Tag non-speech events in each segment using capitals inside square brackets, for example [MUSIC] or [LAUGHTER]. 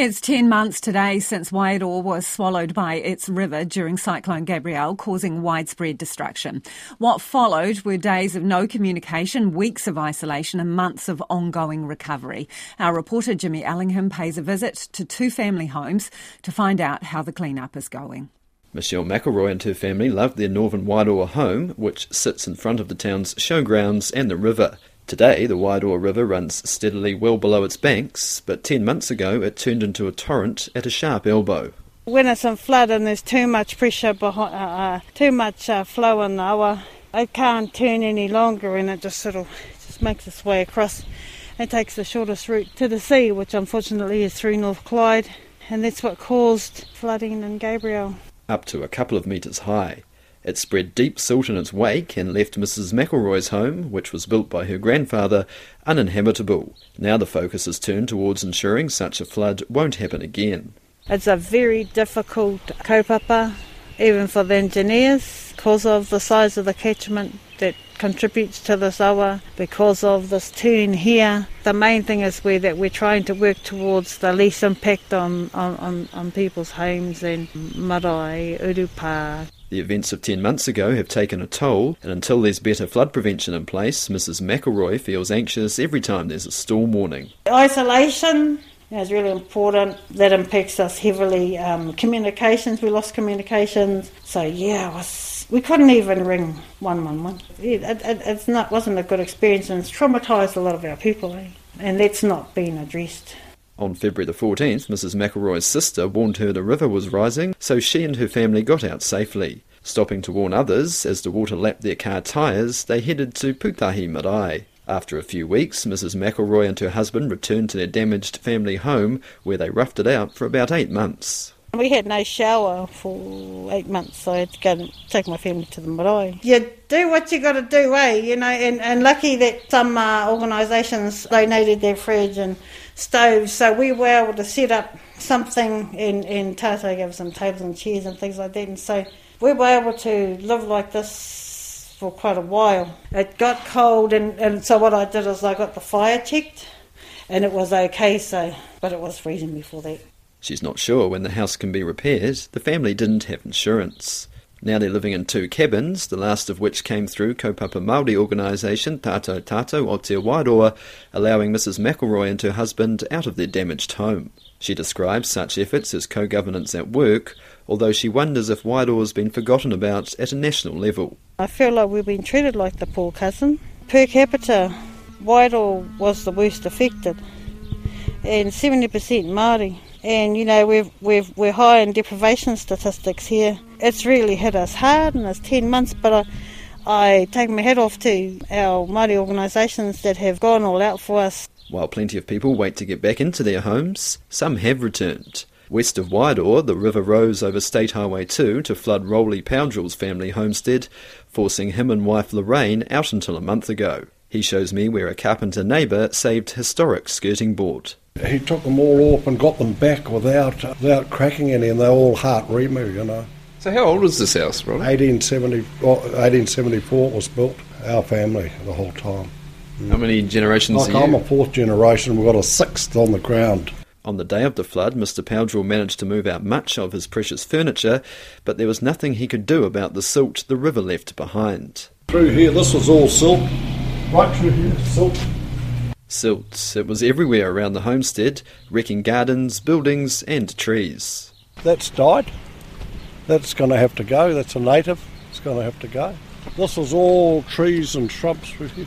It's 10 months today since Wairoa was swallowed by its river during Cyclone Gabrielle, causing widespread destruction. What followed were days of no communication, weeks of isolation, and months of ongoing recovery. Our reporter Jimmy Ellingham pays a visit to two family homes to find out how the clean-up is going. Michelle McElroy and her family love their Northern Wairoa home, which sits in front of the town's showgrounds and the river. Today, the Wairoa River runs steadily well below its banks, but 10 months ago it turned into a torrent at a sharp elbow. When it's in flood and there's too much pressure, behind, uh, uh, too much uh, flow in the awa, it can't turn any longer and it just sort of just makes its way across. It takes the shortest route to the sea, which unfortunately is through North Clyde, and that's what caused flooding in Gabrielle. Up to a couple of metres high. It spread deep silt in its wake and left Mrs. McElroy's home, which was built by her grandfather, uninhabitable. Now the focus is turned towards ensuring such a flood won't happen again. It's a very difficult kaupapa, even for the engineers, because of the size of the catchment that contributes to this awa, because of this turn here. The main thing is we, that we're trying to work towards the least impact on, on, on, on people's homes and marae, urupa, the events of 10 months ago have taken a toll, and until there's better flood prevention in place, Mrs. McElroy feels anxious every time there's a storm warning. Isolation is really important. That impacts us heavily. Um, communications, we lost communications. So, yeah, was, we couldn't even ring 111. It, it, it it's not, wasn't a good experience and it's traumatised a lot of our people, eh? and that's not been addressed. On February the 14th, Mrs. McElroy's sister warned her the river was rising, so she and her family got out safely. Stopping to warn others, as the water lapped their car tyres, they headed to Putahi Marae. After a few weeks, Mrs. McElroy and her husband returned to their damaged family home, where they roughed it out for about eight months. We had no shower for eight months, so I had to go and take my family to the marae. You do what you got to do, eh? You know, and, and lucky that some uh, organisations donated their fridge and stoves, so we were able to set up something, and, and Tata gave us some tables and chairs and things like that, and so we were able to live like this for quite a while. It got cold, and, and so what I did is I got the fire checked, and it was okay, so, but it was freezing before that. She's not sure when the house can be repaired. The family didn't have insurance. Now they're living in two cabins, the last of which came through kaupapa Māori organisation Tātou Tātou Aotearoa, allowing Mrs McElroy and her husband out of their damaged home. She describes such efforts as co-governance at work, although she wonders if Wairoa's been forgotten about at a national level. I feel like we've been treated like the poor cousin. Per capita, Wairoa was the worst affected, and 70% Māori. And you know we've, we've, we're high in deprivation statistics here. It's really hit us hard, and it's ten months. But I, I take my hat off to our Māori organisations that have gone all out for us. While plenty of people wait to get back into their homes, some have returned. West of Wairoa, the river rose over State Highway 2 to flood Rolly Powdrill's family homestead, forcing him and wife Lorraine out until a month ago. He shows me where a carpenter neighbour saved historic skirting board. He took them all off and got them back without without cracking any, and they're all heart rimu, you know. So how old was this house, Ronnie? 1870, 1874 was built. Our family the whole time. How many generations? Like I'm a fourth generation. We've got a sixth on the ground. On the day of the flood, Mr. Powdrill managed to move out much of his precious furniture, but there was nothing he could do about the silt the river left behind. Through here, this was all silt. Right through here, silt. Silt. It was everywhere around the homestead, wrecking gardens, buildings, and trees. That's died. That's going to have to go. That's a native. It's going to have to go. This is all trees and shrubs through [LAUGHS] here.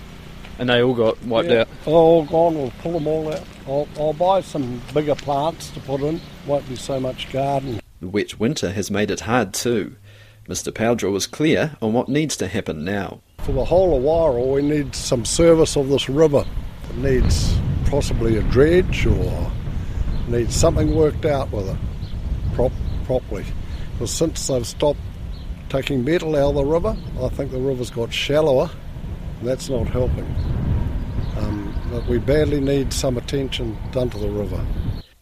And they all got wiped yeah, out? All gone. We'll pull them all out. I'll, I'll buy some bigger plants to put in. Won't be so much garden. The wet winter has made it hard too. Mr. Powdrill was clear on what needs to happen now. For the whole of Wairoa, we need some service of this river. Needs possibly a dredge or needs something worked out with it prop, properly. Because since they've stopped taking metal out of the river, I think the river's got shallower, and that's not helping. Um, but we badly need some attention done to the river.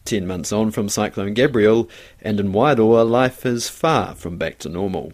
Ten months on from Cyclone Gabrielle, and in Wairoa, life is far from back to normal.